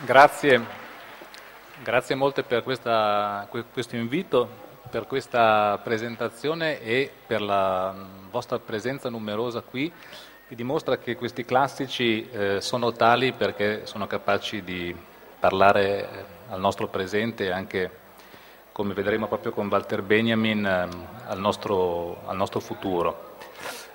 Grazie, grazie molte per questa, questo invito, per questa presentazione e per la vostra presenza numerosa qui, che dimostra che questi classici eh, sono tali perché sono capaci di parlare eh, al nostro presente e anche, come vedremo proprio con Walter Benjamin, eh, al, nostro, al nostro futuro.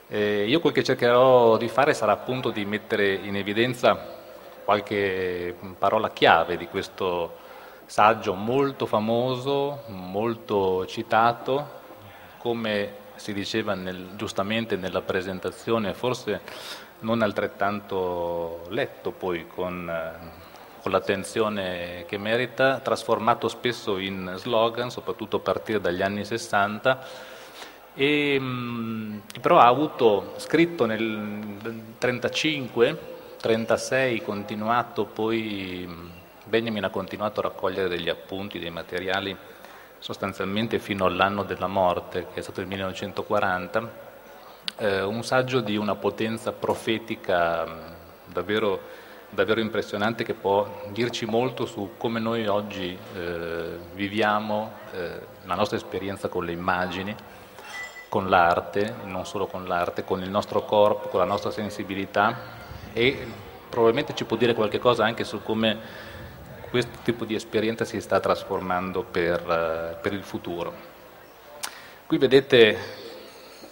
Eh, io quel che cercherò di fare sarà appunto di mettere in evidenza qualche parola chiave di questo saggio molto famoso, molto citato, come si diceva nel, giustamente nella presentazione, forse non altrettanto letto poi con, con l'attenzione che merita, trasformato spesso in slogan, soprattutto a partire dagli anni 60, e, però ha avuto scritto nel 1935 36 continuato, poi Benjamin ha continuato a raccogliere degli appunti, dei materiali sostanzialmente fino all'anno della morte, che è stato il 1940, eh, un saggio di una potenza profetica davvero, davvero, impressionante che può dirci molto su come noi oggi eh, viviamo eh, la nostra esperienza con le immagini, con l'arte, non solo con l'arte, con il nostro corpo, con la nostra sensibilità e probabilmente ci può dire qualche cosa anche su come questo tipo di esperienza si sta trasformando per, uh, per il futuro. Qui vedete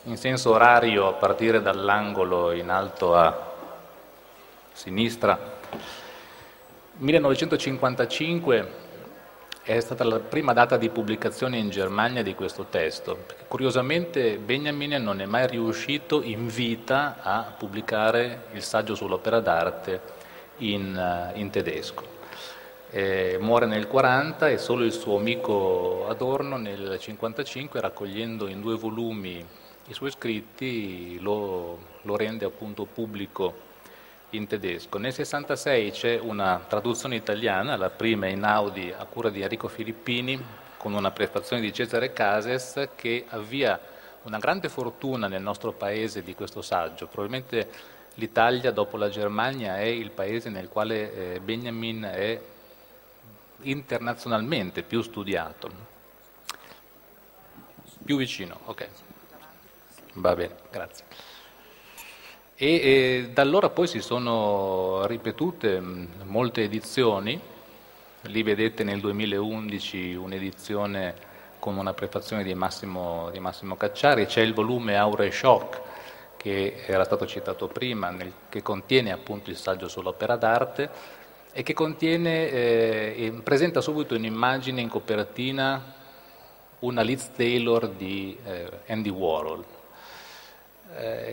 in senso orario a partire dall'angolo in alto a sinistra 1955 è stata la prima data di pubblicazione in Germania di questo testo, curiosamente Benjamin non è mai riuscito in vita a pubblicare il saggio sull'opera d'arte in, eh, in tedesco. Eh, muore nel 40 e solo il suo amico Adorno nel 55, raccogliendo in due volumi i suoi scritti, lo, lo rende appunto pubblico in tedesco. Nel 66 c'è una traduzione italiana, la prima in Audi a cura di Enrico Filippini, con una prefazione di Cesare Cases che avvia una grande fortuna nel nostro paese di questo saggio. Probabilmente l'Italia, dopo la Germania, è il paese nel quale eh, Benjamin è internazionalmente più studiato. Più vicino, ok. Va bene, grazie. E, e da allora poi si sono ripetute mm, molte edizioni, lì vedete nel 2011 un'edizione con una prefazione di Massimo, di Massimo Cacciari, c'è il volume Aure Shock che era stato citato prima, nel, che contiene appunto il saggio sull'opera d'arte e che contiene, eh, presenta subito un'immagine in copertina, una Liz Taylor di eh, Andy Warhol,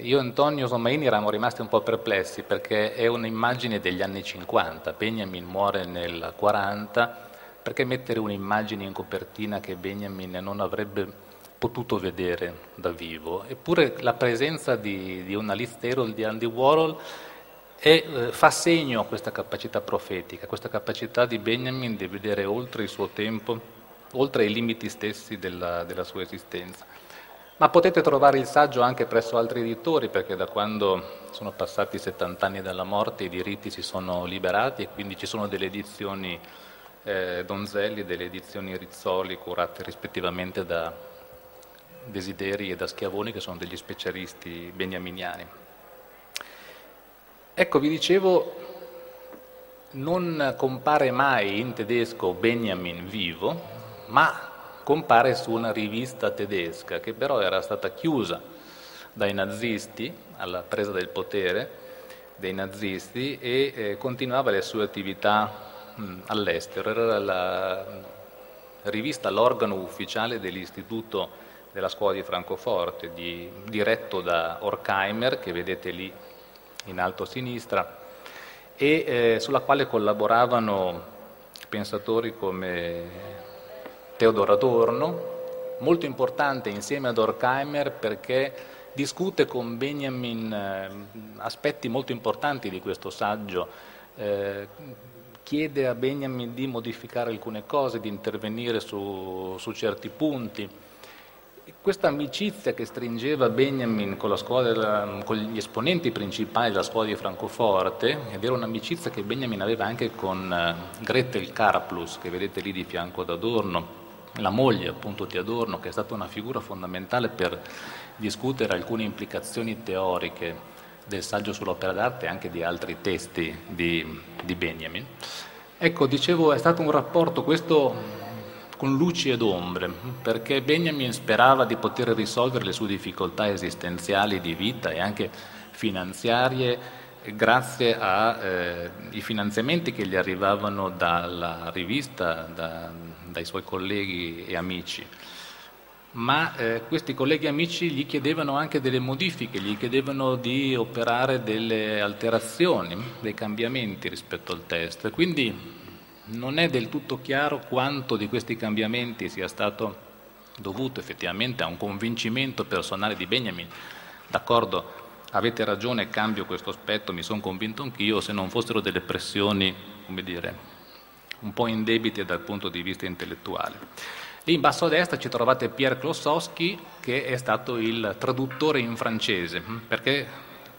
io e Antonio Sommaini eravamo rimasti un po' perplessi perché è un'immagine degli anni 50, Benjamin muore nel 40, perché mettere un'immagine in copertina che Benjamin non avrebbe potuto vedere da vivo? Eppure la presenza di, di una Liz Taylor di Andy Warhol è, eh, fa segno a questa capacità profetica, questa capacità di Benjamin di vedere oltre il suo tempo, oltre i limiti stessi della, della sua esistenza. Ma potete trovare il saggio anche presso altri editori perché da quando sono passati 70 anni dalla morte i diritti si sono liberati e quindi ci sono delle edizioni eh, Donzelli delle edizioni Rizzoli curate rispettivamente da Desideri e da Schiavoni che sono degli specialisti beniaminiani. Ecco, vi dicevo, non compare mai in tedesco Benjamin vivo, ma compare su una rivista tedesca che però era stata chiusa dai nazisti alla presa del potere dei nazisti e eh, continuava le sue attività mh, all'estero. Era la rivista, l'organo ufficiale dell'Istituto della Scuola di Francoforte, di, diretto da Horkheimer, che vedete lì in alto a sinistra, e eh, sulla quale collaboravano pensatori come Teodoro Adorno, molto importante insieme ad Horkheimer perché discute con Benjamin eh, aspetti molto importanti di questo saggio, eh, chiede a Benjamin di modificare alcune cose, di intervenire su, su certi punti. Questa amicizia che stringeva Benjamin con, scuola, con, gli esponenti principali della scuola di Francoforte, ed era un'amicizia che Benjamin aveva anche con eh, Gretel Caraplus, che vedete lì di fianco ad Adorno, la moglie appunto di Adorno, che è stata una figura fondamentale per discutere alcune implicazioni teoriche del saggio sull'opera d'arte e anche di altri testi di, di Benjamin. Ecco, dicevo, è stato un rapporto questo con luci ed ombre, perché Benjamin sperava di poter risolvere le sue difficoltà esistenziali di vita e anche finanziarie grazie ai eh, finanziamenti che gli arrivavano dalla rivista, da, dai suoi colleghi e amici. Ma eh, questi colleghi e amici gli chiedevano anche delle modifiche, gli chiedevano di operare delle alterazioni, dei cambiamenti rispetto al testo. Quindi non è del tutto chiaro quanto di questi cambiamenti sia stato dovuto effettivamente a un convincimento personale di Benjamin. D'accordo, avete ragione, cambio questo aspetto, mi sono convinto anch'io, se non fossero delle pressioni, come dire, un po' indebite dal punto di vista intellettuale. Lì in basso a destra ci trovate Pierre Klossowski, che è stato il traduttore in francese, perché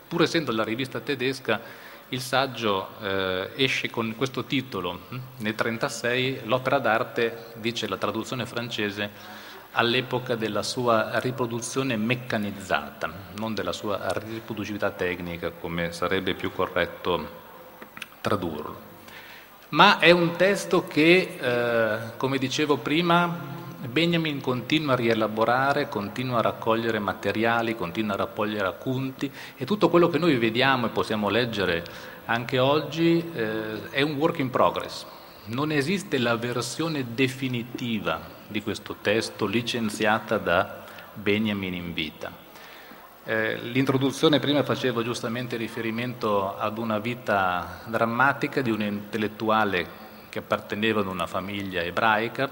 pur essendo la rivista tedesca il saggio eh, esce con questo titolo, hm? nel 1936 l'opera d'arte, dice la traduzione francese, all'epoca della sua riproduzione meccanizzata, non della sua riproducibilità tecnica, come sarebbe più corretto tradurlo. Ma è un testo che, eh, come dicevo prima, Benjamin continua a rielaborare, continua a raccogliere materiali, continua a raccogliere appunti e tutto quello che noi vediamo e possiamo leggere anche oggi eh, è un work in progress. Non esiste la versione definitiva di questo testo licenziata da Benjamin in vita. Eh, l'introduzione prima faceva giustamente riferimento ad una vita drammatica di un intellettuale che apparteneva ad una famiglia ebraica,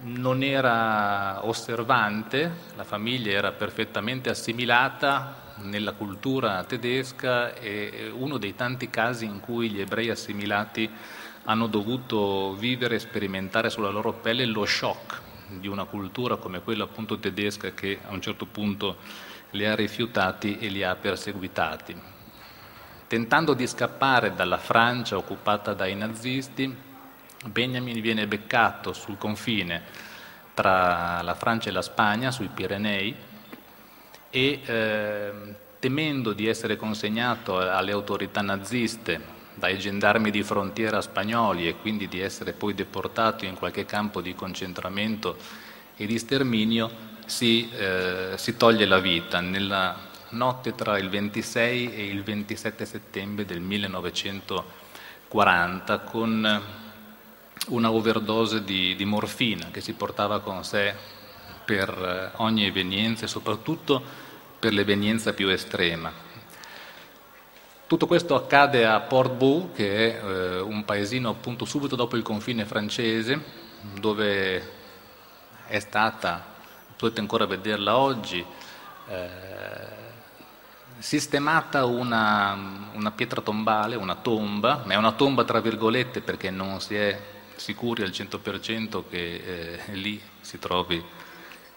non era osservante, la famiglia era perfettamente assimilata nella cultura tedesca e uno dei tanti casi in cui gli ebrei assimilati hanno dovuto vivere e sperimentare sulla loro pelle lo shock di una cultura come quella appunto tedesca che a un certo punto li ha rifiutati e li ha perseguitati. Tentando di scappare dalla Francia occupata dai nazisti, Benjamin viene beccato sul confine tra la Francia e la Spagna, sui Pirenei, e eh, temendo di essere consegnato alle autorità naziste dai gendarmi di frontiera spagnoli e quindi di essere poi deportato in qualche campo di concentramento e di sterminio, si, eh, si toglie la vita nella notte tra il 26 e il 27 settembre del 1940 con una overdose di, di morfina che si portava con sé per eh, ogni evenienza e soprattutto per l'evenienza più estrema. Tutto questo accade a Port-Bou, che è eh, un paesino appunto subito dopo il confine francese, dove è stata, potete ancora vederla oggi, eh, sistemata una, una, pietra tombale, una tomba, ma è una tomba tra virgolette perché non si è sicuri al 100% che eh, lì si trovi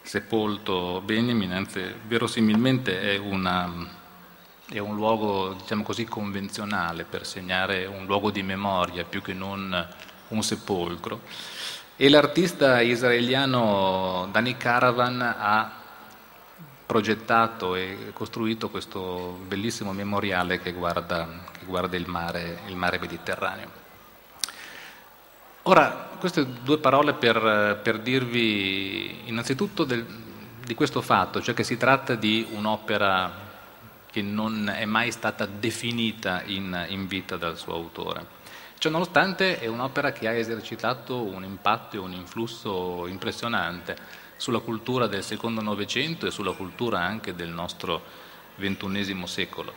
sepolto Benjamin, anzi verosimilmente è, una, è un luogo diciamo così, convenzionale per segnare un luogo di memoria più che non un sepolcro. E l'artista israeliano Dani Caravan ha progettato e costruito questo bellissimo memoriale che guarda, che guarda il, mare, il mare Mediterraneo. Ora, queste due parole per, per dirvi innanzitutto del, di questo fatto, cioè che si tratta di un'opera che non è mai stata definita in, in vita dal suo autore. Ciononostante è un'opera che ha esercitato un impatto e un influsso impressionante sulla cultura del secondo Novecento e sulla cultura anche del nostro ventunesimo secolo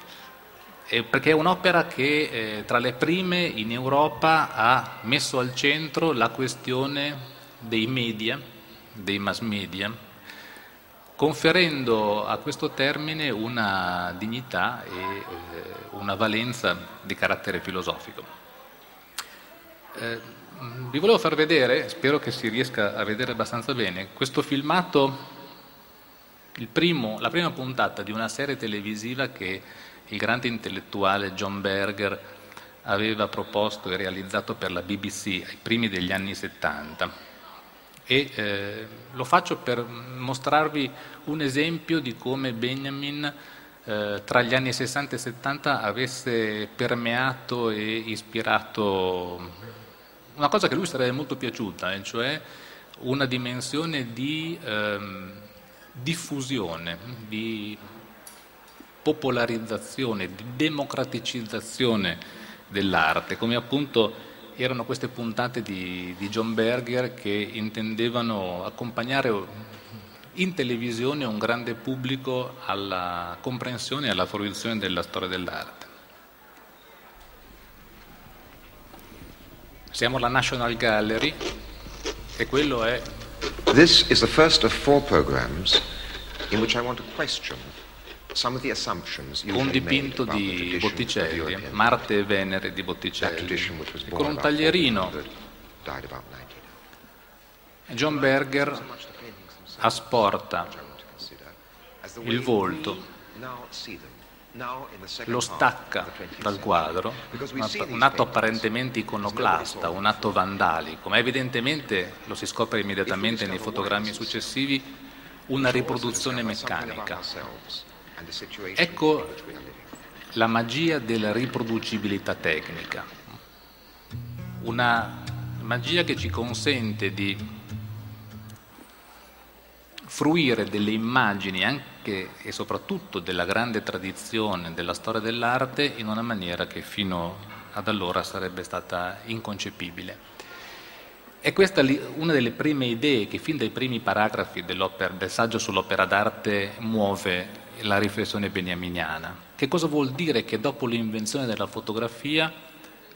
perché è un'opera che eh, tra le prime in Europa ha messo al centro la questione dei media, dei mass media, conferendo a questo termine una dignità e eh, una valenza di carattere filosofico. Eh, vi volevo far vedere, spero che si riesca a vedere abbastanza bene, questo filmato primo, la prima puntata di una serie televisiva che il grande intellettuale John Berger aveva proposto e realizzato per la BBC ai primi degli anni 70 e eh, lo faccio per mostrarvi un esempio di come Benjamin eh, tra gli anni 60 e 70 avesse permeato e ispirato una cosa che a lui sarebbe molto piaciuta, eh, cioè una dimensione di ehm, diffusione, di popolarizzazione, di democraticizzazione dell'arte, come appunto erano queste puntate di, di John Berger che intendevano accompagnare in televisione un grande pubblico alla comprensione e alla fruizione della storia dell'arte. Siamo alla National Gallery e quello è This is the first of four programs in which I want to question un dipinto di Botticelli, Marte e Venere di Botticelli, con un taglierino. John Berger asporta il volto, lo stacca dal quadro, un atto apparentemente iconoclasta, un atto vandalico, ma evidentemente lo si scopre immediatamente nei fotogrammi successivi una riproduzione meccanica. Ecco la magia della riproducibilità tecnica, una magia che ci consente di fruire delle immagini anche e soprattutto della grande tradizione della storia dell'arte in una maniera che fino ad allora sarebbe stata inconcepibile. E questa è una delle prime idee che fin dai primi paragrafi del saggio sull'opera d'arte muove la riflessione beniaminiana. Che cosa vuol dire che dopo l'invenzione della fotografia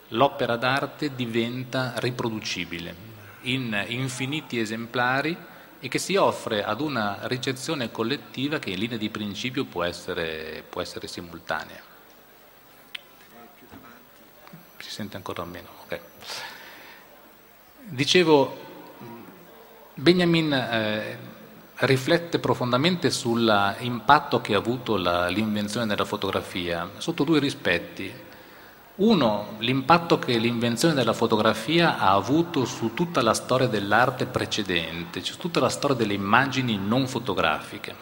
l'opera d'arte diventa riproducibile in infiniti esemplari e che si offre ad una ricezione collettiva che in linea di principio può essere, può essere simultanea. Si sente ancora meno? Okay. Dicevo, Benjamin eh, riflette profondamente sull'impatto che ha avuto la, l'invenzione della fotografia sotto due rispetti. Uno, l'impatto che l'invenzione della fotografia ha avuto su tutta la storia dell'arte precedente, su tutta la storia delle immagini non fotografiche.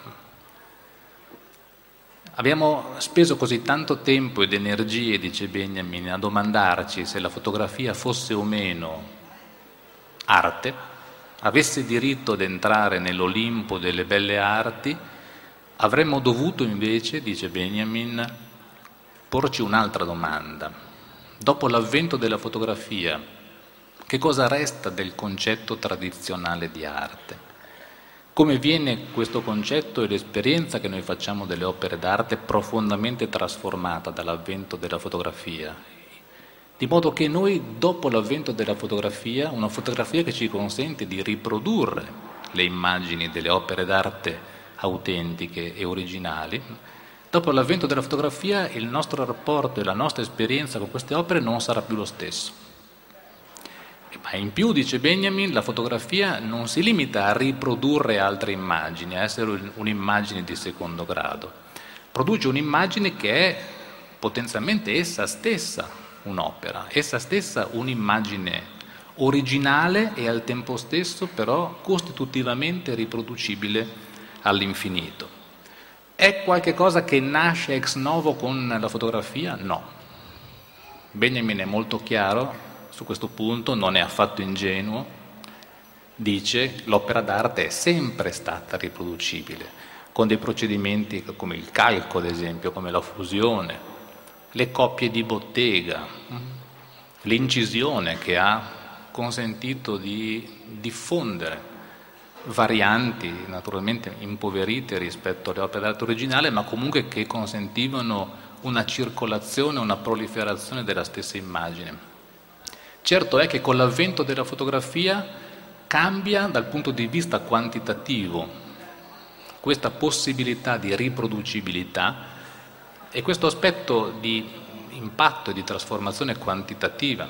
Abbiamo speso così tanto tempo ed energie, dice Benjamin, a domandarci se la fotografia fosse o meno arte, avesse diritto ad entrare nell'Olimpo delle belle arti, avremmo dovuto invece, dice Benjamin, porci un'altra domanda. Dopo l'avvento della fotografia, che cosa resta del concetto tradizionale di arte? Come viene questo concetto e l'esperienza che noi facciamo delle opere d'arte profondamente trasformata dall'avvento della fotografia di modo che noi, dopo l'avvento della fotografia, una fotografia che ci consente di riprodurre le immagini delle opere d'arte autentiche e originali, dopo l'avvento della fotografia il nostro rapporto e la nostra esperienza con queste opere non sarà più lo stesso. Ma in più, dice Benjamin, la fotografia non si limita a riprodurre altre immagini, a essere un'immagine di secondo grado. Produce un'immagine che è potenzialmente essa stessa un'opera, essa stessa un'immagine originale e al tempo stesso però costitutivamente riproducibile all'infinito. È qualcosa che nasce ex novo con la fotografia? No. Benjamin è molto chiaro su questo punto, non è affatto ingenuo, dice l'opera d'arte è sempre stata riproducibile, con dei procedimenti come il calco ad esempio, come la fusione, le coppie di bottega, l'incisione che ha consentito di diffondere varianti naturalmente impoverite rispetto alle opere d'arte originale, ma comunque che consentivano una circolazione, una proliferazione della stessa immagine. Certo è che con l'avvento della fotografia cambia dal punto di vista quantitativo questa possibilità di riproducibilità e questo aspetto di impatto e di trasformazione quantitativa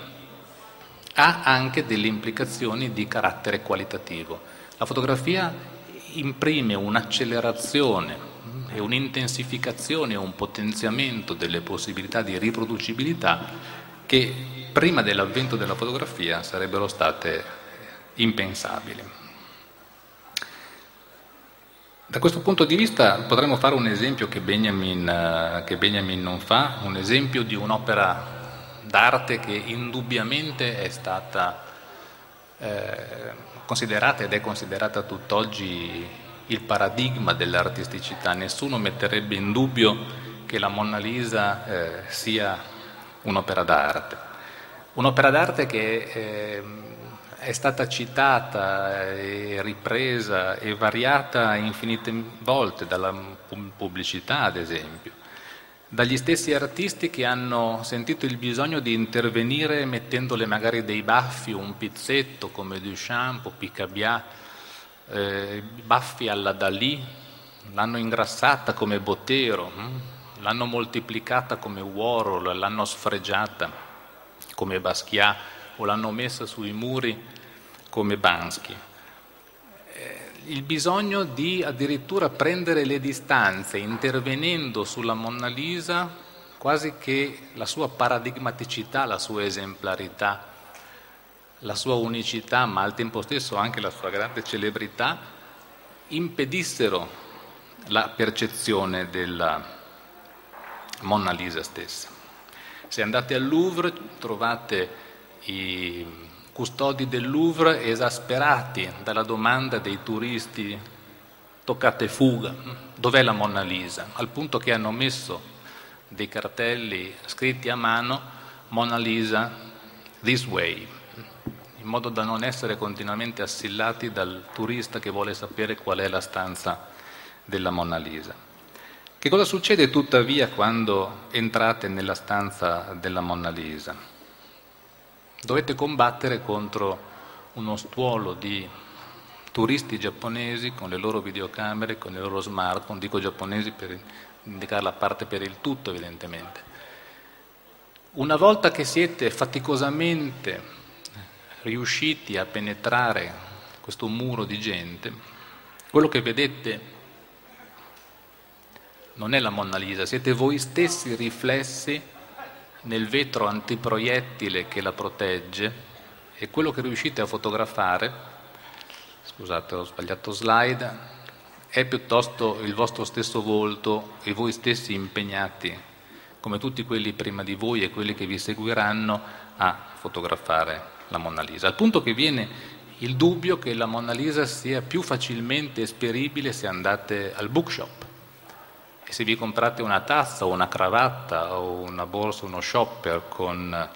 ha anche delle implicazioni di carattere qualitativo. La fotografia imprime un'accelerazione e un'intensificazione un potenziamento delle possibilità di riproducibilità che prima dell'avvento della fotografia sarebbero state impensabili. Da questo punto di vista potremmo fare un esempio che Benjamin, che Benjamin non fa, un esempio di un'opera d'arte che indubbiamente è stata eh, considerata ed è considerata tutt'oggi il paradigma dell'artisticità. Nessuno metterebbe in dubbio che la Monna Lisa eh, sia un'opera d'arte. Un'opera d'arte che eh, è stata citata e ripresa e variata infinite volte dalla pubblicità, ad esempio, dagli stessi artisti che hanno sentito il bisogno di intervenire mettendole magari dei baffi, un pizzetto come Duchamp o Picabia, eh, baffi alla Dalì, l'hanno ingrassata come Botero, hm? l'hanno moltiplicata come Warhol, l'hanno sfregiata come Basquiat o l'hanno messa sui muri come Bansky. Il bisogno di addirittura prendere le distanze intervenendo sulla Monna Lisa quasi che la sua paradigmaticità, la sua esemplarità, la sua unicità, ma al tempo stesso anche la sua grande celebrità, impedissero la percezione della Monna Lisa stessa. Se andate al Louvre trovate i custodi del Louvre esasperati dalla domanda dei turisti toccate fuga, dov'è la Monna Lisa? Al punto che hanno messo dei cartelli scritti a mano Monna Lisa this way, in modo da non essere continuamente assillati dal turista che vuole sapere qual è la stanza della Monna Lisa. Che cosa succede tuttavia quando entrate nella stanza della Monna Lisa? Dovete combattere contro uno stuolo di turisti giapponesi con le loro videocamere, con i loro smartphone, dico giapponesi per indicare la parte per il tutto evidentemente. Una volta che siete faticosamente riusciti a penetrare questo muro di gente, quello che vedete non è la Monna Lisa, siete voi stessi riflessi nel vetro antiproiettile che la protegge e quello che riuscite a fotografare, scusate ho sbagliato slide, è piuttosto il vostro stesso volto e voi stessi impegnati, come tutti quelli prima di voi e quelli che vi seguiranno, a fotografare la Monna Lisa. Al punto che viene il dubbio che la Monna Lisa sia più facilmente esperibile se andate al bookshop e se vi comprate una tazza o una cravatta o una borsa, uno shopper con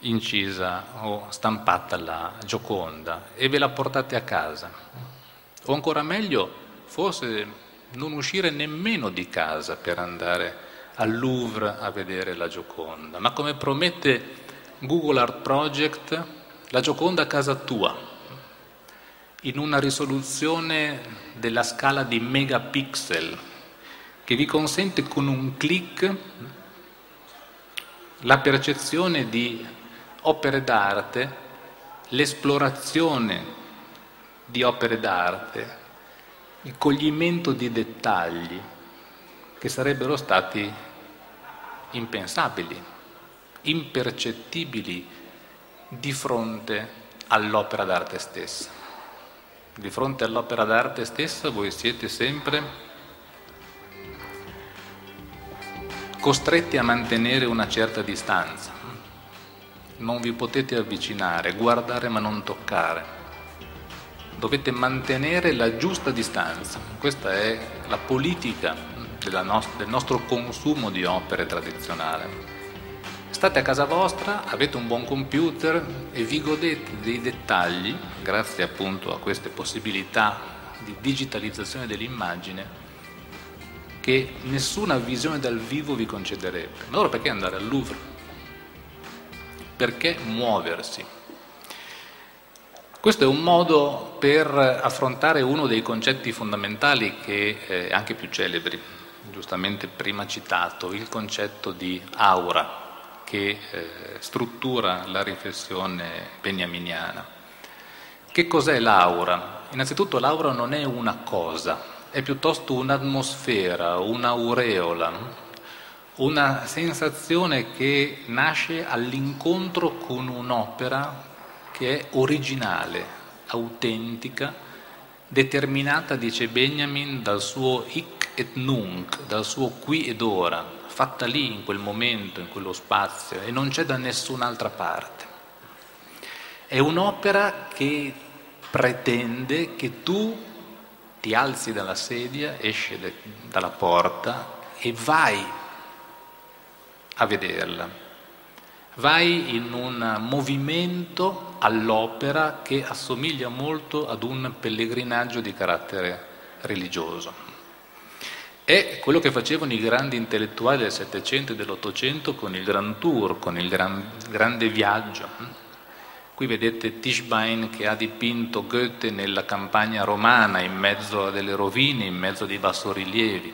incisa o stampata la Gioconda e ve la portate a casa. O ancora meglio, forse non uscire nemmeno di casa per andare al Louvre a vedere la Gioconda, ma come promette Google Art Project, la Gioconda a casa tua, in una risoluzione della scala di megapixel, che vi consente con un clic la percezione di opere d'arte, l'esplorazione di opere d'arte, il coglimento di dettagli che sarebbero stati impensabili, impercettibili di fronte all'opera d'arte stessa. Di fronte all'opera d'arte stessa voi siete sempre costretti a mantenere una certa distanza. Non vi potete avvicinare, guardare ma non toccare. Dovete mantenere la giusta distanza. Questa è la politica nost- del nostro consumo di opere tradizionali. State a casa vostra, avete un buon computer e vi godete dei dettagli, grazie appunto a queste possibilità di digitalizzazione dell'immagine, che nessuna visione dal vivo vi concederebbe. Allora perché andare al Louvre? Perché muoversi? Questo è un modo per affrontare uno dei concetti fondamentali che è anche più celebri, giustamente prima citato, il concetto di aura che eh, struttura la riflessione beniaminiana Che cos'è l'aura? Innanzitutto l'aura non è una cosa, è piuttosto un'atmosfera, un'aureola, una sensazione che nasce all'incontro con un'opera che è originale, autentica, determinata, dice Benjamin, dal suo hic et nunc, dal suo qui ed ora, fatta lì in quel momento, in quello spazio e non c'è da nessun'altra parte. È un'opera che pretende che tu ti alzi dalla sedia, esci dalla porta e vai a vederla. Vai in un movimento all'opera che assomiglia molto ad un pellegrinaggio di carattere religioso. È quello che facevano i grandi intellettuali del Settecento e dell'Ottocento con il Grand Tour, con il gran, grande viaggio. Qui vedete Tischbein che ha dipinto Goethe nella campagna romana, in mezzo a delle rovine, in mezzo a dei bassorilievi.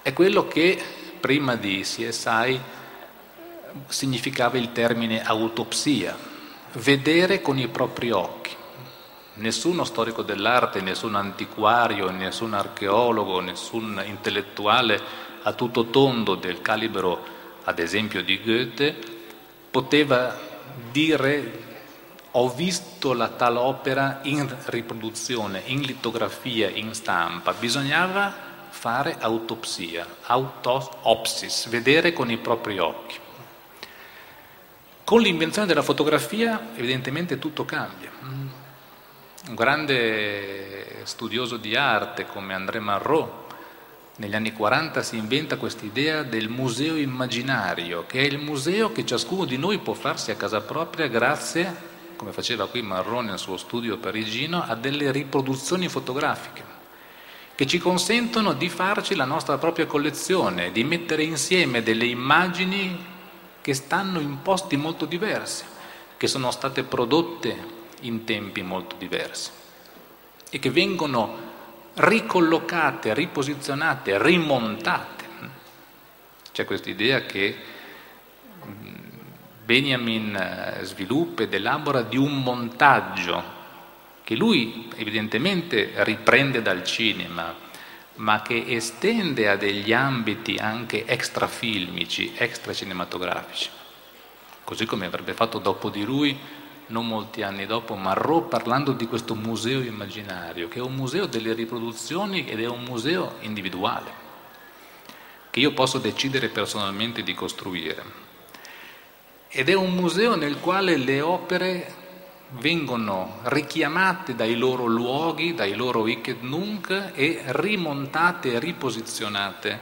È quello che prima di CSI significava il termine autopsia, vedere con i propri occhi. Nessuno storico dell'arte, nessun antiquario, nessun archeologo, nessun intellettuale a tutto tondo del calibro, ad esempio, di Goethe, poteva dire ho visto la tal opera in riproduzione, in litografia, in stampa, bisognava fare autopsia, autopsis, vedere con i propri occhi. Con l'invenzione della fotografia evidentemente tutto cambia. Un grande studioso di arte come André Marrot negli anni 40 si inventa questa idea del museo immaginario, che è il museo che ciascuno di noi può farsi a casa propria grazie, come faceva qui Marrone nel suo studio parigino, a delle riproduzioni fotografiche che ci consentono di farci la nostra propria collezione, di mettere insieme delle immagini che stanno in posti molto diversi, che sono state prodotte in tempi molto diversi e che vengono ricollocate, riposizionate, rimontate. C'è questa idea che mm, Benjamin eh, sviluppa ed elabora di un montaggio che lui evidentemente riprende dal cinema, ma che estende a degli ambiti anche extrafilmici, extracinematografici, così come avrebbe fatto dopo di lui non molti anni dopo, Marrot parlando di questo museo immaginario, che è un museo delle riproduzioni ed è un museo individuale, che io posso decidere personalmente di costruire. Ed è un museo nel quale le opere vengono richiamate dai loro luoghi, dai loro hic et nunc e rimontate e riposizionate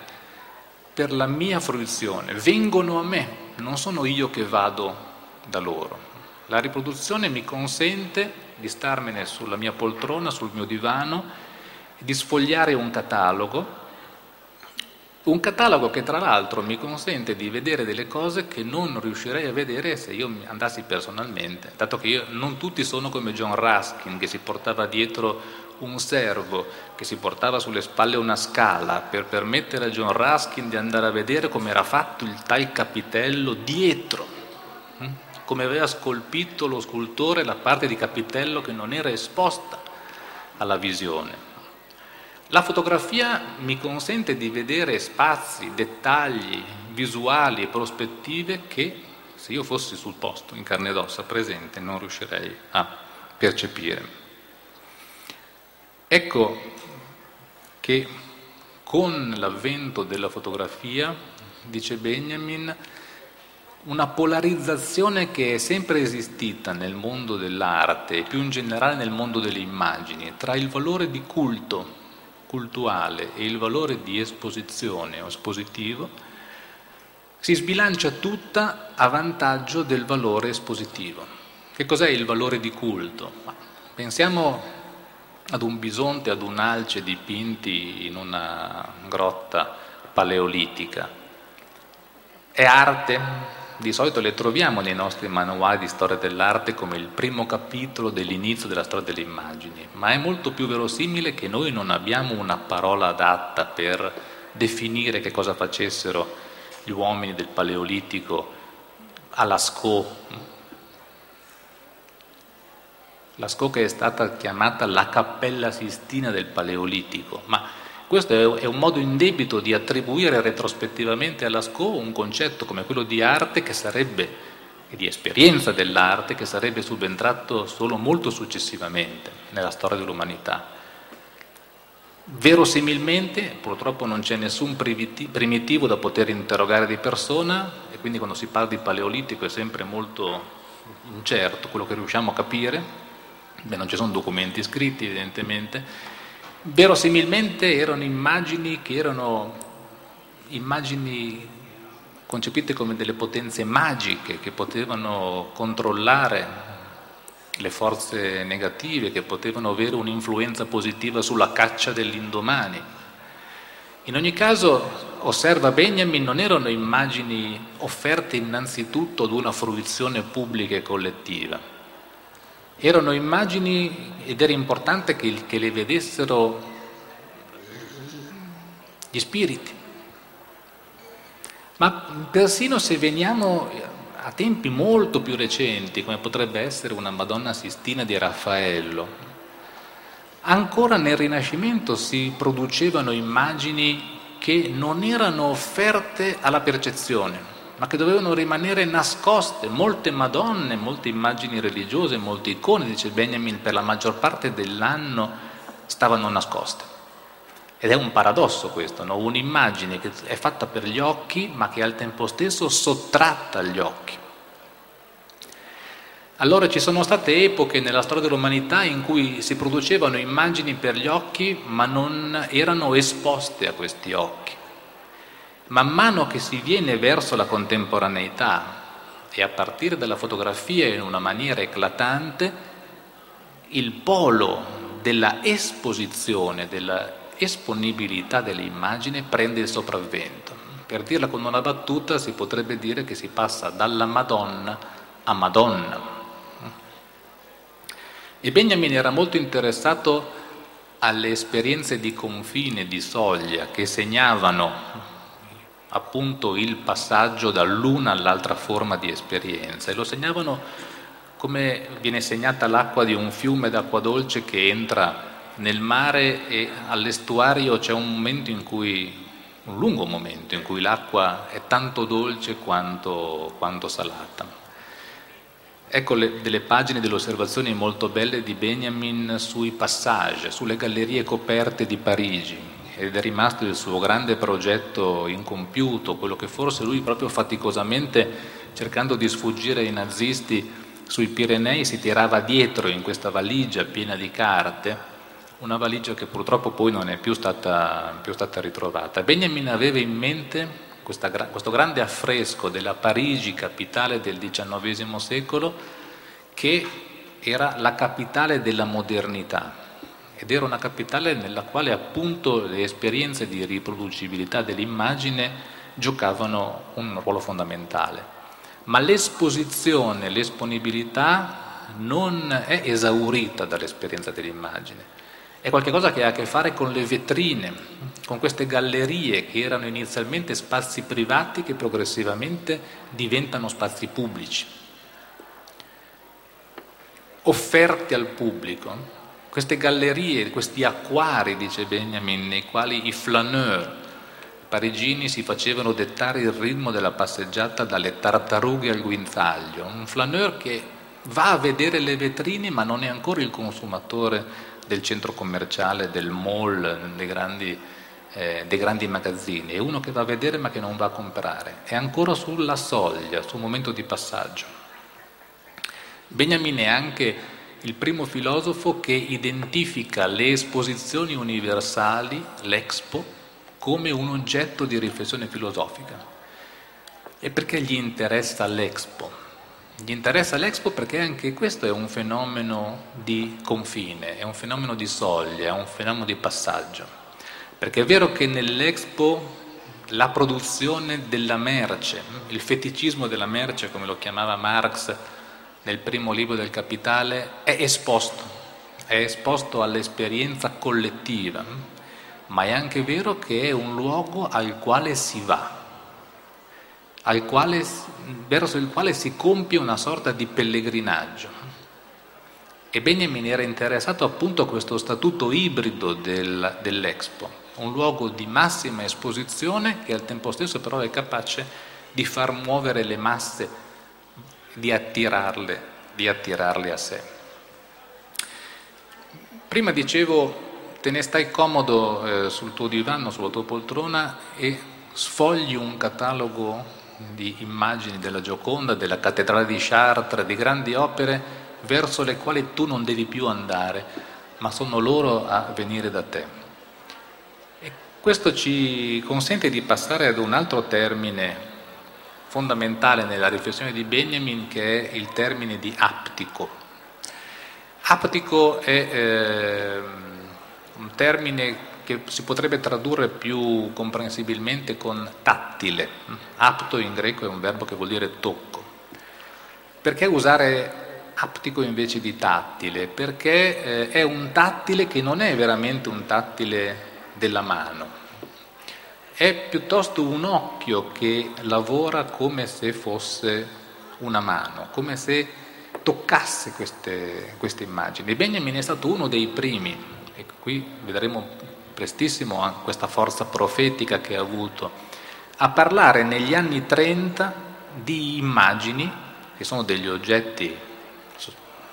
per la mia fruizione. Vengono a me, non sono io che vado da loro. La riproduzione mi consente di starmene sulla mia poltrona, sul mio divano, di sfogliare un catalogo, un catalogo che tra l'altro mi consente di vedere delle cose che non riuscirei a vedere se io andassi personalmente, dato che io, non tutti sono come John Ruskin che si portava dietro un servo, che si portava sulle spalle una scala per permettere a John Ruskin di andare a vedere come era fatto il tal capitello dietro come aveva scolpito lo scultore la parte di capitello che non era esposta alla visione. La fotografia mi consente di vedere spazi, dettagli visuali e prospettive che se io fossi sul posto, in carne ed ossa, presente, non riuscirei a percepire. Ecco che con l'avvento della fotografia, dice Benjamin, una polarizzazione che è sempre esistita nel mondo dell'arte e più in generale nel mondo delle immagini tra il valore di culto cultuale e il valore di esposizione o espositivo si sbilancia tutta a vantaggio del valore espositivo. Che cos'è il valore di culto? Pensiamo ad un bisonte, ad un alce dipinti in una grotta paleolitica. È arte? Di solito le troviamo nei nostri manuali di storia dell'arte come il primo capitolo dell'inizio della storia delle immagini, ma è molto più verosimile che noi non abbiamo una parola adatta per definire che cosa facessero gli uomini del Paleolitico a Lascaux. Lascaux che è stata chiamata la cappella sistina del Paleolitico, ma questo è un modo indebito di attribuire retrospettivamente a Lascaux un concetto come quello di arte che sarebbe e di esperienza dell'arte che sarebbe subentrato solo molto successivamente nella storia dell'umanità. Verosimilmente, purtroppo non c'è nessun primitivo da poter interrogare di persona e quindi quando si parla di paleolitico è sempre molto incerto quello che riusciamo a capire, Beh, non ci sono documenti scritti evidentemente, verosimilmente erano immagini che erano immagini concepite come delle potenze magiche che potevano controllare le forze negative, che potevano avere un'influenza positiva sulla caccia dell'indomani. In ogni caso, osserva Benjamin, non erano immagini offerte innanzitutto ad una fruizione pubblica e collettiva, erano immagini ed era importante che, che le vedessero gli spiriti, ma persino se veniamo a tempi molto più recenti, come potrebbe essere una Madonna Sistina di Raffaello, ancora nel Rinascimento si producevano immagini che non erano offerte alla percezione, ma che dovevano rimanere nascoste. Molte Madonne, molte immagini religiose, molte icone, dice Benjamin, per la maggior parte dell'anno stavano nascoste. Ed è un paradosso questo, no? un'immagine che è fatta per gli occhi ma che al tempo stesso sottratta agli occhi. Allora ci sono state epoche nella storia dell'umanità in cui si producevano immagini per gli occhi ma non erano esposte a questi occhi. Man mano che si viene verso la contemporaneità e a partire dalla fotografia in una maniera eclatante, il polo della esposizione, della esponibilità dell'immagine prende il sopravvento. Per dirla con una battuta si potrebbe dire che si passa dalla Madonna a Madonna. E Benjamin era molto interessato alle esperienze di confine, di soglia, che segnavano appunto il passaggio dall'una all'altra forma di esperienza e lo segnavano come viene segnata l'acqua di un fiume d'acqua dolce che entra nel mare e all'estuario c'è un momento in cui, un lungo momento in cui l'acqua è tanto dolce quanto, quanto salata. Ecco le, delle pagine delle osservazioni molto belle di Benjamin sui passage, sulle gallerie coperte di Parigi, ed è rimasto il suo grande progetto incompiuto, quello che forse lui proprio faticosamente, cercando di sfuggire ai nazisti sui Pirenei, si tirava dietro in questa valigia piena di carte una valigia che purtroppo poi non è più stata, più stata ritrovata. Benjamin aveva in mente questa, questo grande affresco della Parigi, capitale del XIX secolo, che era la capitale della modernità ed era una capitale nella quale appunto le esperienze di riproducibilità dell'immagine giocavano un ruolo fondamentale. Ma l'esposizione, l'esponibilità non è esaurita dall'esperienza dell'immagine è qualcosa che ha a che fare con le vetrine, con queste gallerie che erano inizialmente spazi privati che progressivamente diventano spazi pubblici, offerti al pubblico. Queste gallerie, questi acquari, dice Benjamin, nei quali i flaneur parigini si facevano dettare il ritmo della passeggiata dalle tartarughe al guinzaglio, un flaneur che va a vedere le vetrine ma non è ancora il consumatore del centro commerciale, del mall, dei grandi, eh, dei grandi magazzini, è uno che va a vedere ma che non va a comprare, è ancora sulla soglia, sul momento di passaggio. Benjamin è anche il primo filosofo che identifica le esposizioni universali, l'Expo, come un oggetto di riflessione filosofica. E perché gli interessa l'Expo? Gli interessa l'Expo perché anche questo è un fenomeno di confine, è un fenomeno di soglia, è un fenomeno di passaggio. Perché è vero che nell'Expo la produzione della merce, il feticismo della merce, come lo chiamava Marx nel primo libro del Capitale, è esposto, è esposto all'esperienza collettiva, ma è anche vero che è un luogo al quale si va quale, verso il quale si compie una sorta di pellegrinaggio. e Benjamin era interessato appunto a questo statuto ibrido del, dell'Expo, un luogo di massima esposizione che al tempo stesso però è capace di far muovere le masse, di attirarle, di attirarle a sé. Prima dicevo te ne stai comodo eh, sul tuo divano, sulla tua poltrona e sfogli un catalogo di immagini della Gioconda, della cattedrale di Chartres, di grandi opere verso le quali tu non devi più andare, ma sono loro a venire da te. E questo ci consente di passare ad un altro termine fondamentale nella riflessione di Benjamin, che è il termine di aptico. Aptico è eh, un termine che si potrebbe tradurre più comprensibilmente con tattile. Apto in greco è un verbo che vuol dire tocco. Perché usare aptico invece di tattile, perché eh, è un tattile che non è veramente un tattile della mano, è piuttosto un occhio che lavora come se fosse una mano, come se toccasse queste, queste immagini. Benjamin è stato uno dei primi, e qui vedremo prestissimo questa forza profetica che ha avuto, a parlare negli anni 30 di immagini, che sono degli oggetti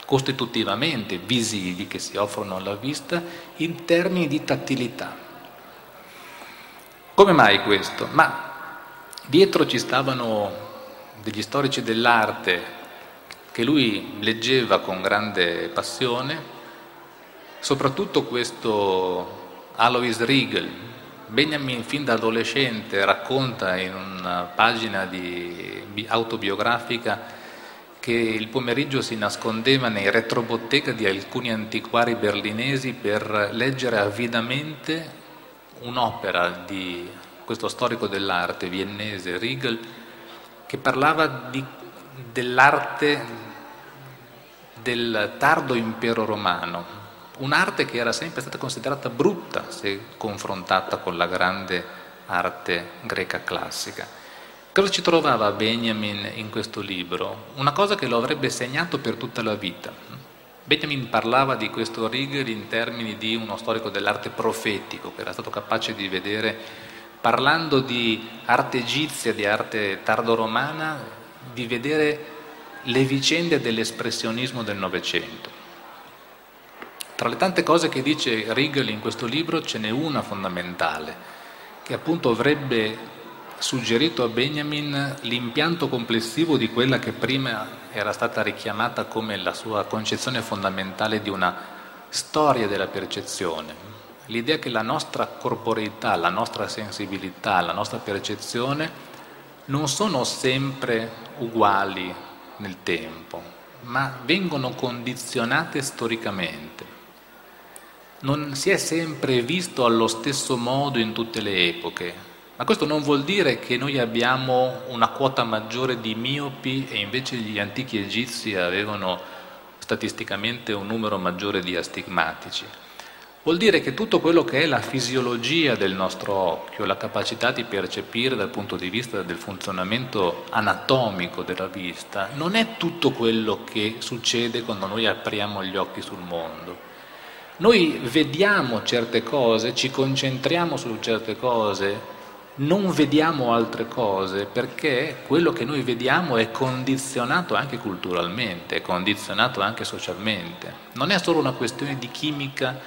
costitutivamente visivi che si offrono alla vista in termini di tattilità. Come mai questo? Ma dietro ci stavano degli storici dell'arte che lui leggeva con grande passione, soprattutto questo Alois Riegel. Benjamin fin da adolescente racconta in una pagina di autobiografica che il pomeriggio si nascondeva nei retrobottega di alcuni antiquari berlinesi per leggere avidamente un'opera di questo storico dell'arte viennese, Riegel, che parlava di, dell'arte del tardo impero romano, un'arte che era sempre stata considerata brutta se confrontata con la grande arte greca classica. Cosa ci trovava Benjamin in questo libro? Una cosa che lo avrebbe segnato per tutta la vita. Benjamin parlava di questo Riegel in termini di uno storico dell'arte profetico, che era stato capace di vedere, parlando di arte egizia, di arte tardo-romana, di vedere le vicende dell'espressionismo del Novecento. Tra le tante cose che dice Riegel in questo libro ce n'è una fondamentale, che appunto avrebbe suggerito a Benjamin l'impianto complessivo di quella che prima era stata richiamata come la sua concezione fondamentale di una storia della percezione. L'idea che la nostra corporeità, la nostra sensibilità, la nostra percezione non sono sempre uguali nel tempo, ma vengono condizionate storicamente. Non si è sempre visto allo stesso modo in tutte le epoche, ma questo non vuol dire che noi abbiamo una quota maggiore di miopi e invece gli antichi egizi avevano statisticamente un numero maggiore di astigmatici. Vuol dire che tutto quello che è la fisiologia del nostro occhio, la capacità di percepire dal punto di vista del funzionamento anatomico della vista, non è tutto quello che succede quando noi apriamo gli occhi sul mondo. Noi vediamo certe cose, ci concentriamo su certe cose, non vediamo altre cose perché quello che noi vediamo è condizionato anche culturalmente, è condizionato anche socialmente. Non è solo una questione di chimica,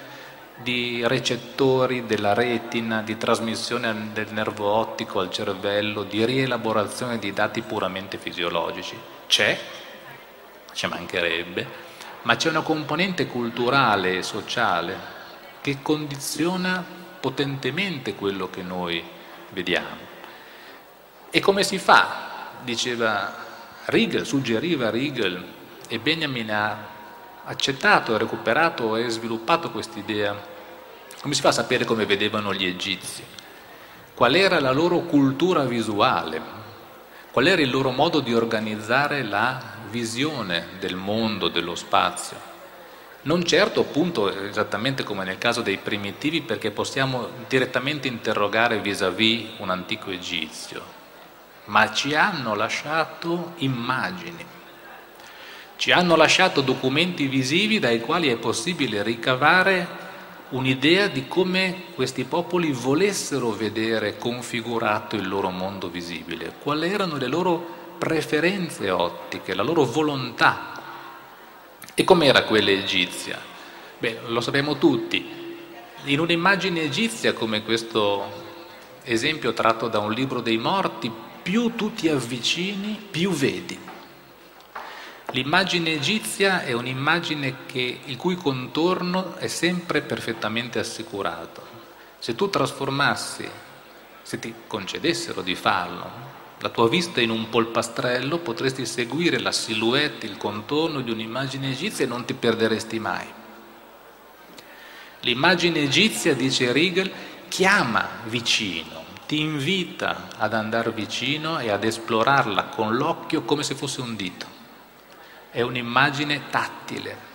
di recettori della retina, di trasmissione del nervo ottico al cervello, di rielaborazione di dati puramente fisiologici. C'è, ci mancherebbe, ma c'è una componente culturale e sociale che condiziona potentemente quello che noi vediamo. E come si fa? Diceva Riegel, suggeriva Riegel e Benjamin ha accettato, recuperato e sviluppato quest'idea. Come si fa a sapere come vedevano gli egizi? Qual era la loro cultura visuale? Qual era il loro modo di organizzare la visione del mondo, dello spazio? Non certo appunto esattamente come nel caso dei primitivi perché possiamo direttamente interrogare vis-à-vis un antico egizio, ma ci hanno lasciato immagini. ci hanno lasciato documenti visivi dai quali è possibile ricavare un'idea di come questi popoli volessero vedere configurato il loro mondo visibile, quali erano le loro preferenze ottiche, la loro volontà. E com'era quella egizia? Beh, lo sappiamo tutti. In un'immagine egizia come questo esempio tratto da un libro dei morti, più tu ti avvicini, più vedi. L'immagine egizia è un'immagine che, il cui contorno è sempre perfettamente assicurato. Se tu trasformassi, se ti concedessero di farlo, la tua vista in un polpastrello, potresti seguire la silhouette, il contorno di un'immagine egizia e non ti perderesti mai. L'immagine egizia, dice Riegel, chiama vicino, ti invita ad andare vicino e ad esplorarla con l'occhio come se fosse un dito è un'immagine tattile.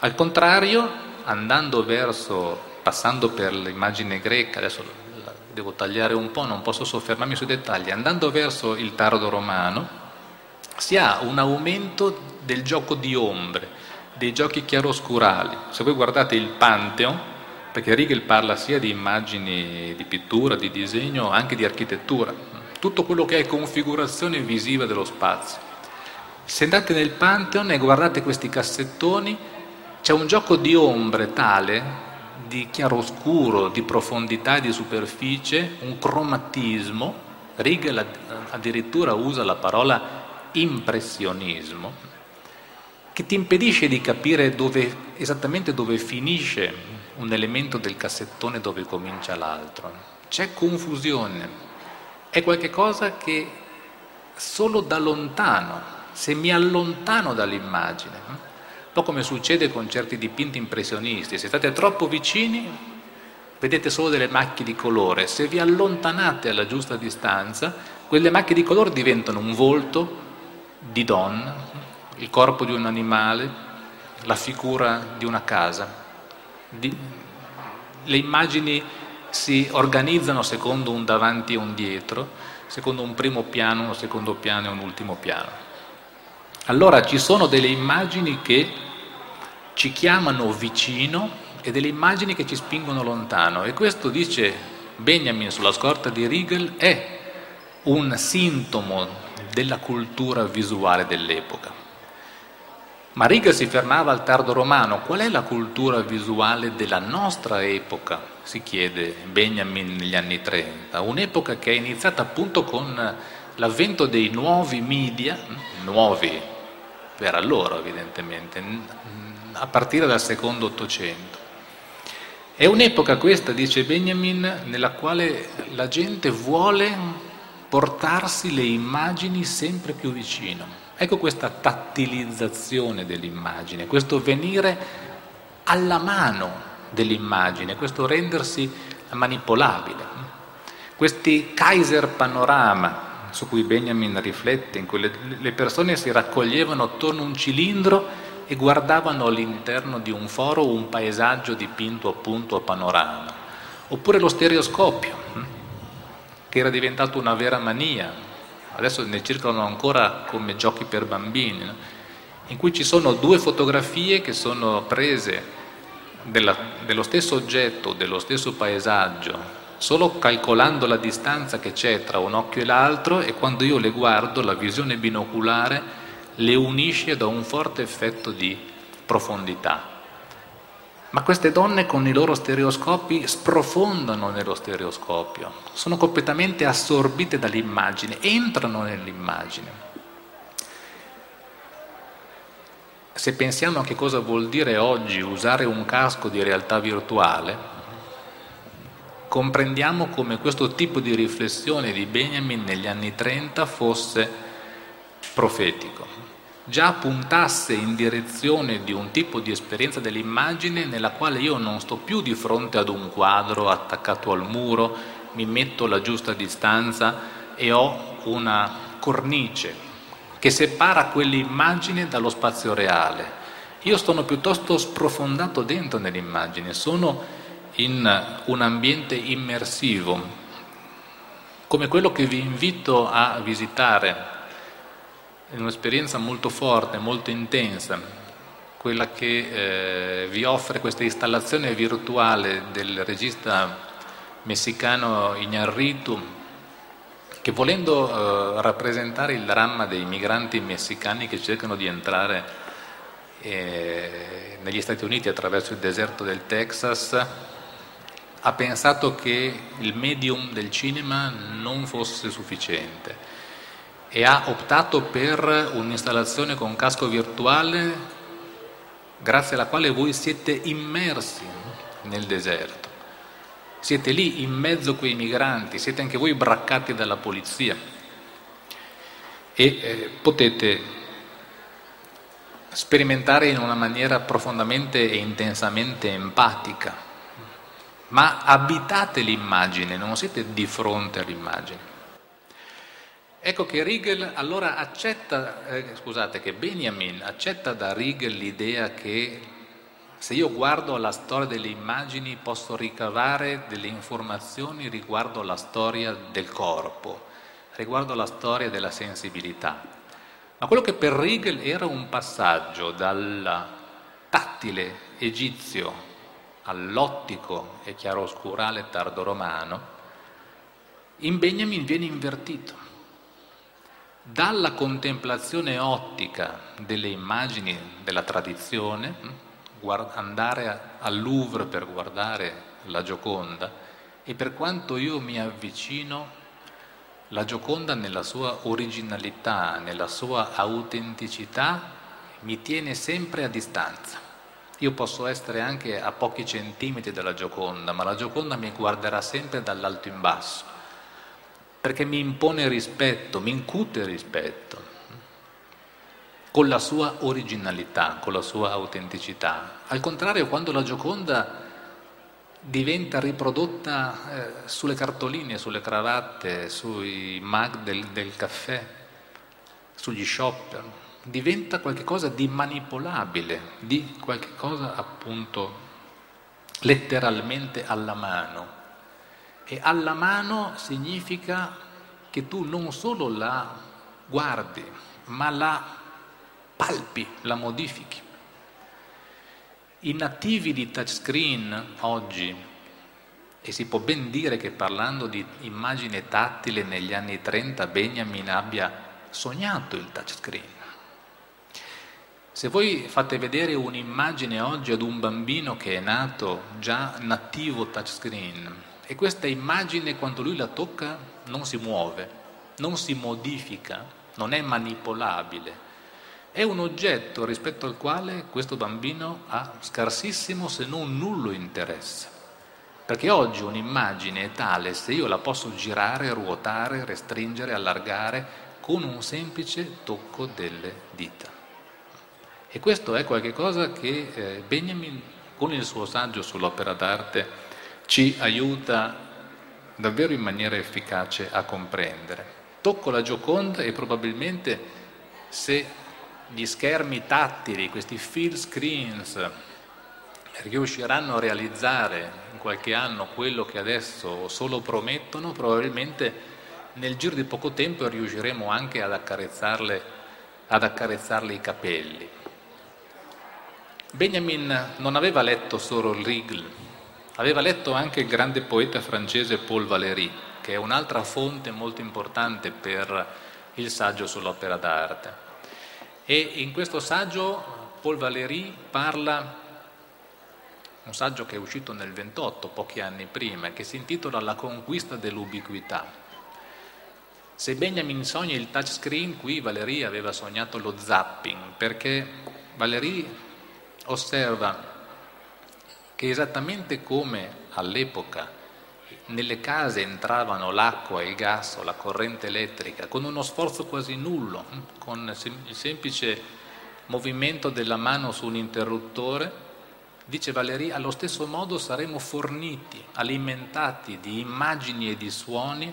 Al contrario, andando verso, passando per l'immagine greca, adesso devo tagliare un po', non posso soffermarmi sui dettagli, andando verso il tardo romano, si ha un aumento del gioco di ombre, dei giochi chiaroscurali. Se voi guardate il Pantheon, perché Riegel parla sia di immagini di pittura, di disegno, anche di architettura, tutto quello che è configurazione visiva dello spazio. Se andate nel Pantheon e guardate questi cassettoni, c'è un gioco di ombre tale, di chiaroscuro, di profondità di superficie, un cromatismo. Riegel addirittura usa la parola impressionismo, che ti impedisce di capire dove, esattamente dove finisce un elemento del cassettone e dove comincia l'altro. C'è confusione, è qualcosa che solo da lontano se mi allontano dall'immagine, un po' come succede con certi dipinti impressionisti, se state troppo vicini vedete solo delle macchie di colore, se vi allontanate alla giusta distanza, quelle macchie di colore diventano un volto di donna, il corpo di un animale, la figura di una casa. Di... le immagini si organizzano secondo un davanti e un dietro, secondo un primo piano, un secondo piano e un ultimo piano. Allora ci sono delle immagini che ci chiamano vicino e delle immagini che ci spingono lontano e questo dice Benjamin sulla scorta di Riegel è un sintomo della cultura visuale dell'epoca. Ma Riegel si fermava al tardo romano, qual è la cultura visuale della nostra epoca? Si chiede Benjamin negli anni 30, un'epoca che è iniziata appunto con l'avvento dei nuovi media, nuovi per allora evidentemente, a partire dal secondo Ottocento. È un'epoca questa, dice Benjamin, nella quale la gente vuole portarsi le immagini sempre più vicino. Ecco questa tattilizzazione dell'immagine, questo venire alla mano dell'immagine, questo rendersi manipolabile. Questi Kaiser panorama su cui Benjamin riflette, in cui le, le persone si raccoglievano attorno a un cilindro e guardavano all'interno di un foro un paesaggio dipinto appunto a panorama, oppure lo stereoscopio, hm, che era diventato una vera mania, adesso ne circolano ancora come giochi per bambini, no? in cui ci sono due fotografie che sono prese della, dello stesso oggetto, dello stesso paesaggio, solo calcolando la distanza che c'è tra un occhio e l'altro e quando io le guardo la visione binoculare le unisce da un forte effetto di profondità. Ma queste donne con i loro stereoscopi sprofondano nello stereoscopio, sono completamente assorbite dall'immagine, entrano nell'immagine. Se pensiamo a che cosa vuol dire oggi usare un casco di realtà virtuale, comprendiamo come questo tipo di riflessione di Benjamin negli anni 30 fosse profetico, già puntasse in direzione di un tipo di esperienza dell'immagine nella quale io non sto più di fronte ad un quadro attaccato al muro, mi metto la giusta distanza e ho una cornice che separa quell'immagine dallo spazio reale. Io sono piuttosto sprofondato dentro nell'immagine, sono in un ambiente immersivo, come quello che vi invito a visitare è un'esperienza molto forte, molto intensa, quella che eh, vi offre questa installazione virtuale del regista messicano Iñárritu, che volendo eh, rappresentare il dramma dei migranti messicani che cercano di entrare eh, negli Stati Uniti attraverso il deserto del Texas, ha pensato che il medium del cinema non fosse sufficiente e ha optato per un'installazione con casco virtuale grazie alla quale voi siete immersi nel deserto. Siete lì in mezzo a quei migranti, siete anche voi braccati dalla polizia e eh, potete sperimentare in una maniera profondamente e intensamente empatica, ma abitate l'immagine, non siete di fronte all'immagine. Ecco che Riegel allora accetta, eh, scusate, che Benjamin accetta da Riegel l'idea che se io guardo la storia delle immagini posso ricavare delle informazioni riguardo alla storia del corpo, riguardo alla storia della sensibilità. Ma quello che per Riegel era un passaggio dal tattile egizio all'ottico e chiaroscurale tardoromano, in Benjamin viene invertito dalla contemplazione ottica delle immagini della tradizione, andare al Louvre per guardare la Gioconda e per quanto io mi avvicino, la Gioconda nella sua originalità, nella sua autenticità, mi tiene sempre a distanza. Io posso essere anche a pochi centimetri dalla Gioconda, ma la Gioconda mi guarderà sempre dall'alto in basso perché mi impone rispetto, mi incute rispetto, con la sua originalità, con la sua autenticità. Al contrario, quando la Gioconda diventa riprodotta eh, sulle cartoline, sulle cravatte, sui mag del, del caffè, sugli shop, diventa qualcosa di manipolabile, di qualcosa appunto letteralmente alla mano. E alla mano significa che tu non solo la guardi, ma la palpi, la modifichi. I nativi di touchscreen oggi, e si può ben dire che parlando di immagine tattile negli anni 30 Benjamin abbia sognato il touchscreen. Se voi fate vedere un'immagine oggi ad un bambino che è nato già nativo touchscreen, e questa immagine quando lui la tocca non si muove, non si modifica, non è manipolabile. È un oggetto rispetto al quale questo bambino ha scarsissimo se non nullo interesse. Perché oggi un'immagine è tale se io la posso girare, ruotare, restringere, allargare con un semplice tocco delle dita. E questo è qualcosa che eh, Benjamin, con il suo saggio sull'opera d'arte, ci aiuta davvero in maniera efficace a comprendere. Tocco la Gioconda e probabilmente se gli schermi tattili, questi field screens, riusciranno a realizzare in qualche anno quello che adesso solo promettono, probabilmente nel giro di poco tempo riusciremo anche ad accarezzarle, ad accarezzarle i capelli. Benjamin non aveva letto solo Riegel, Aveva letto anche il grande poeta francese Paul Valéry, che è un'altra fonte molto importante per il saggio sull'opera d'arte. E in questo saggio Paul Valéry parla, un saggio che è uscito nel 28, pochi anni prima, che si intitola La conquista dell'ubiquità. Se Benjamin sogna il touchscreen, qui Valéry aveva sognato lo zapping, perché Valéry osserva che esattamente come all'epoca nelle case entravano l'acqua, il gas o la corrente elettrica con uno sforzo quasi nullo, con il semplice movimento della mano su un interruttore, dice Valerie, allo stesso modo saremo forniti, alimentati di immagini e di suoni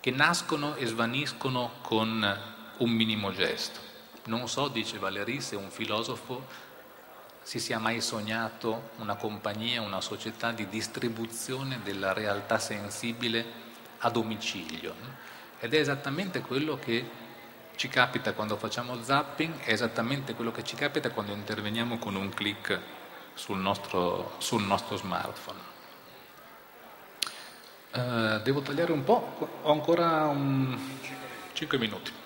che nascono e svaniscono con un minimo gesto. Non so, dice Valerie, se un filosofo si sia mai sognato una compagnia, una società di distribuzione della realtà sensibile a domicilio. Ed è esattamente quello che ci capita quando facciamo zapping è esattamente quello che ci capita quando interveniamo con un clic sul nostro, sul nostro smartphone. Uh, devo tagliare un po', ho ancora un... 5 minuti.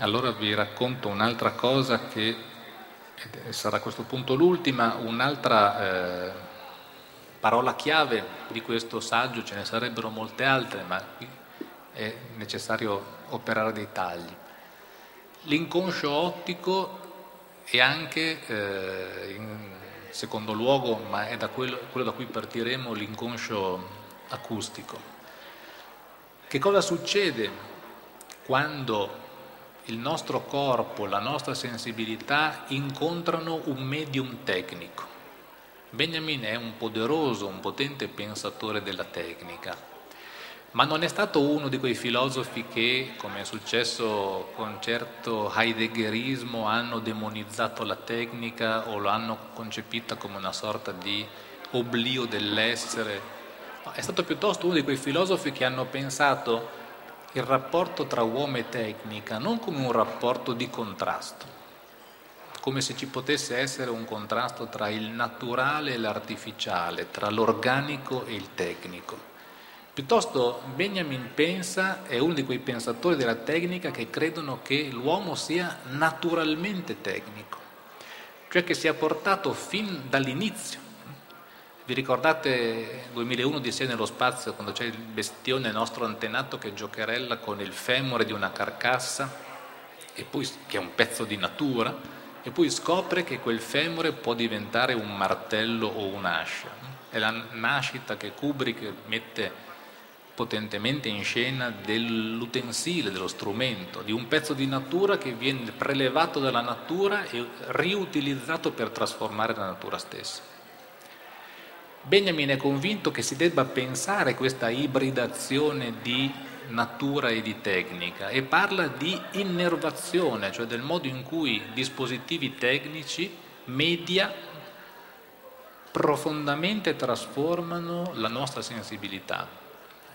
Allora vi racconto un'altra cosa che sarà a questo punto l'ultima, un'altra eh, parola chiave di questo saggio, ce ne sarebbero molte altre, ma è necessario operare dei tagli. L'inconscio ottico e anche, eh, in secondo luogo, ma è da quello, quello da cui partiremo, l'inconscio acustico. Che cosa succede quando il nostro corpo, la nostra sensibilità incontrano un medium tecnico? Benjamin è un poderoso, un potente pensatore della tecnica, ma non è stato uno di quei filosofi che, come è successo con certo heideggerismo, hanno demonizzato la tecnica o l'hanno concepita come una sorta di oblio dell'essere. No, è stato piuttosto uno di quei filosofi che hanno pensato il rapporto tra uomo e tecnica non come un rapporto di contrasto, come se ci potesse essere un contrasto tra il naturale e l'artificiale, tra l'organico e il tecnico. Piuttosto Benjamin pensa, è uno di quei pensatori della tecnica che credono che l'uomo sia naturalmente tecnico, cioè che sia portato fin dall'inizio. Vi ricordate 2001 di sé nello spazio, quando c'è il bestione nostro antenato che giocherella con il femore di una carcassa, poi, che è un pezzo di natura, e poi scopre che quel femore può diventare un martello o un'ascia. È la nascita che Kubrick mette potentemente in scena dell'utensile, dello strumento, di un pezzo di natura che viene prelevato dalla natura e riutilizzato per trasformare la natura stessa. Benjamin è convinto che si debba pensare questa ibridazione di natura e di tecnica e parla di innervazione, cioè del modo in cui dispositivi tecnici, media, profondamente trasformano la nostra sensibilità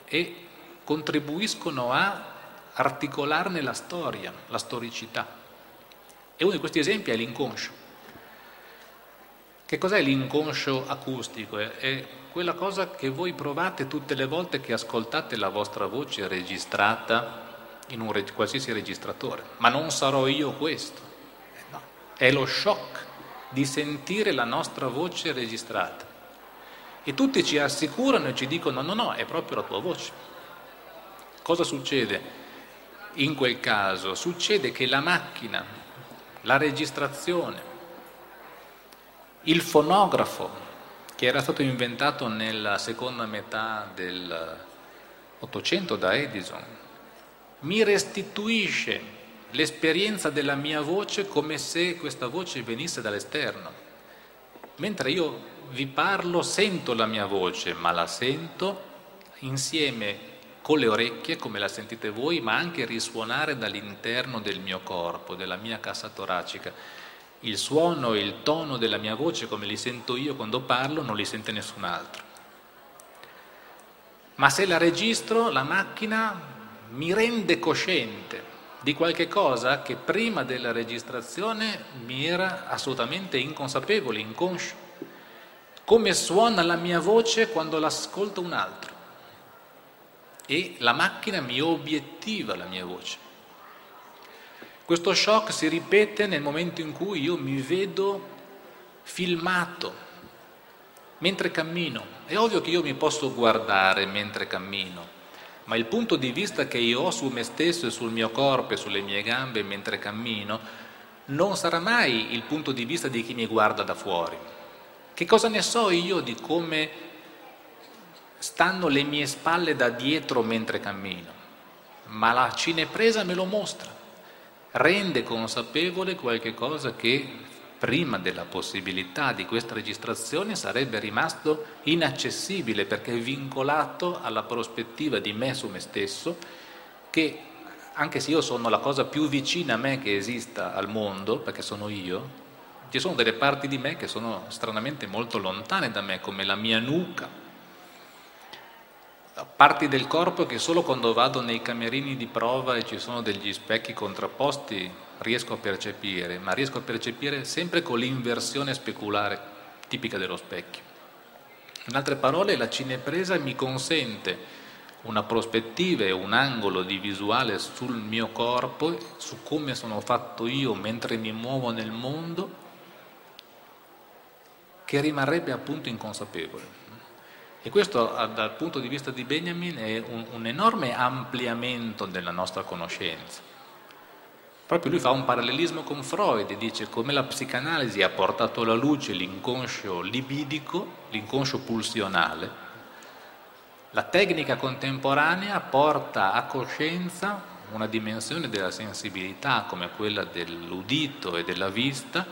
e contribuiscono a articolarne la storia, la storicità. E uno di questi esempi è l'inconscio. Che cos'è l'inconscio acustico? È quella cosa che voi provate tutte le volte che ascoltate la vostra voce registrata in un qualsiasi registratore. Ma non sarò io questo. Eh, no. È lo shock di sentire la nostra voce registrata. E tutti ci assicurano e ci dicono no, no, è proprio la tua voce. Cosa succede in quel caso? Succede che la macchina, la registrazione, il fonografo, che era stato inventato nella seconda metà dell'Ottocento da Edison, mi restituisce l'esperienza della mia voce come se questa voce venisse dall'esterno. Mentre io vi parlo, sento la mia voce, ma la sento insieme con le orecchie, come la sentite voi, ma anche risuonare dall'interno del mio corpo, della mia cassa toracica. Il suono e il tono della mia voce, come li sento io quando parlo, non li sente nessun altro. Ma se la registro, la macchina mi rende cosciente di qualche cosa che prima della registrazione mi era assolutamente inconsapevole, inconscio come suona la mia voce quando l'ascolta un altro e la macchina mi obiettiva la mia voce. Questo shock si ripete nel momento in cui io mi vedo filmato mentre cammino. È ovvio che io mi posso guardare mentre cammino, ma il punto di vista che io ho su me stesso e sul mio corpo e sulle mie gambe mentre cammino non sarà mai il punto di vista di chi mi guarda da fuori. Che cosa ne so io di come stanno le mie spalle da dietro mentre cammino? Ma la cinepresa me lo mostra, rende consapevole qualche cosa che prima della possibilità di questa registrazione sarebbe rimasto inaccessibile perché è vincolato alla prospettiva di me su me stesso che anche se io sono la cosa più vicina a me che esista al mondo, perché sono io, ci sono delle parti di me che sono stranamente molto lontane da me, come la mia nuca. Parti del corpo che solo quando vado nei camerini di prova e ci sono degli specchi contrapposti riesco a percepire, ma riesco a percepire sempre con l'inversione speculare tipica dello specchio. In altre parole, la cinepresa mi consente una prospettiva e un angolo di visuale sul mio corpo, su come sono fatto io mentre mi muovo nel mondo, che rimarrebbe appunto inconsapevole. E questo dal punto di vista di Benjamin è un, un enorme ampliamento della nostra conoscenza. Proprio lui fa un parallelismo con Freud e dice come la psicanalisi ha portato alla luce l'inconscio libidico, l'inconscio pulsionale, la tecnica contemporanea porta a coscienza una dimensione della sensibilità come quella dell'udito e della vista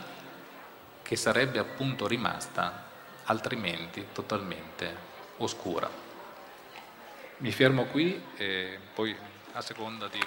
che sarebbe appunto rimasta altrimenti totalmente oscura. Mi fermo qui e poi a seconda di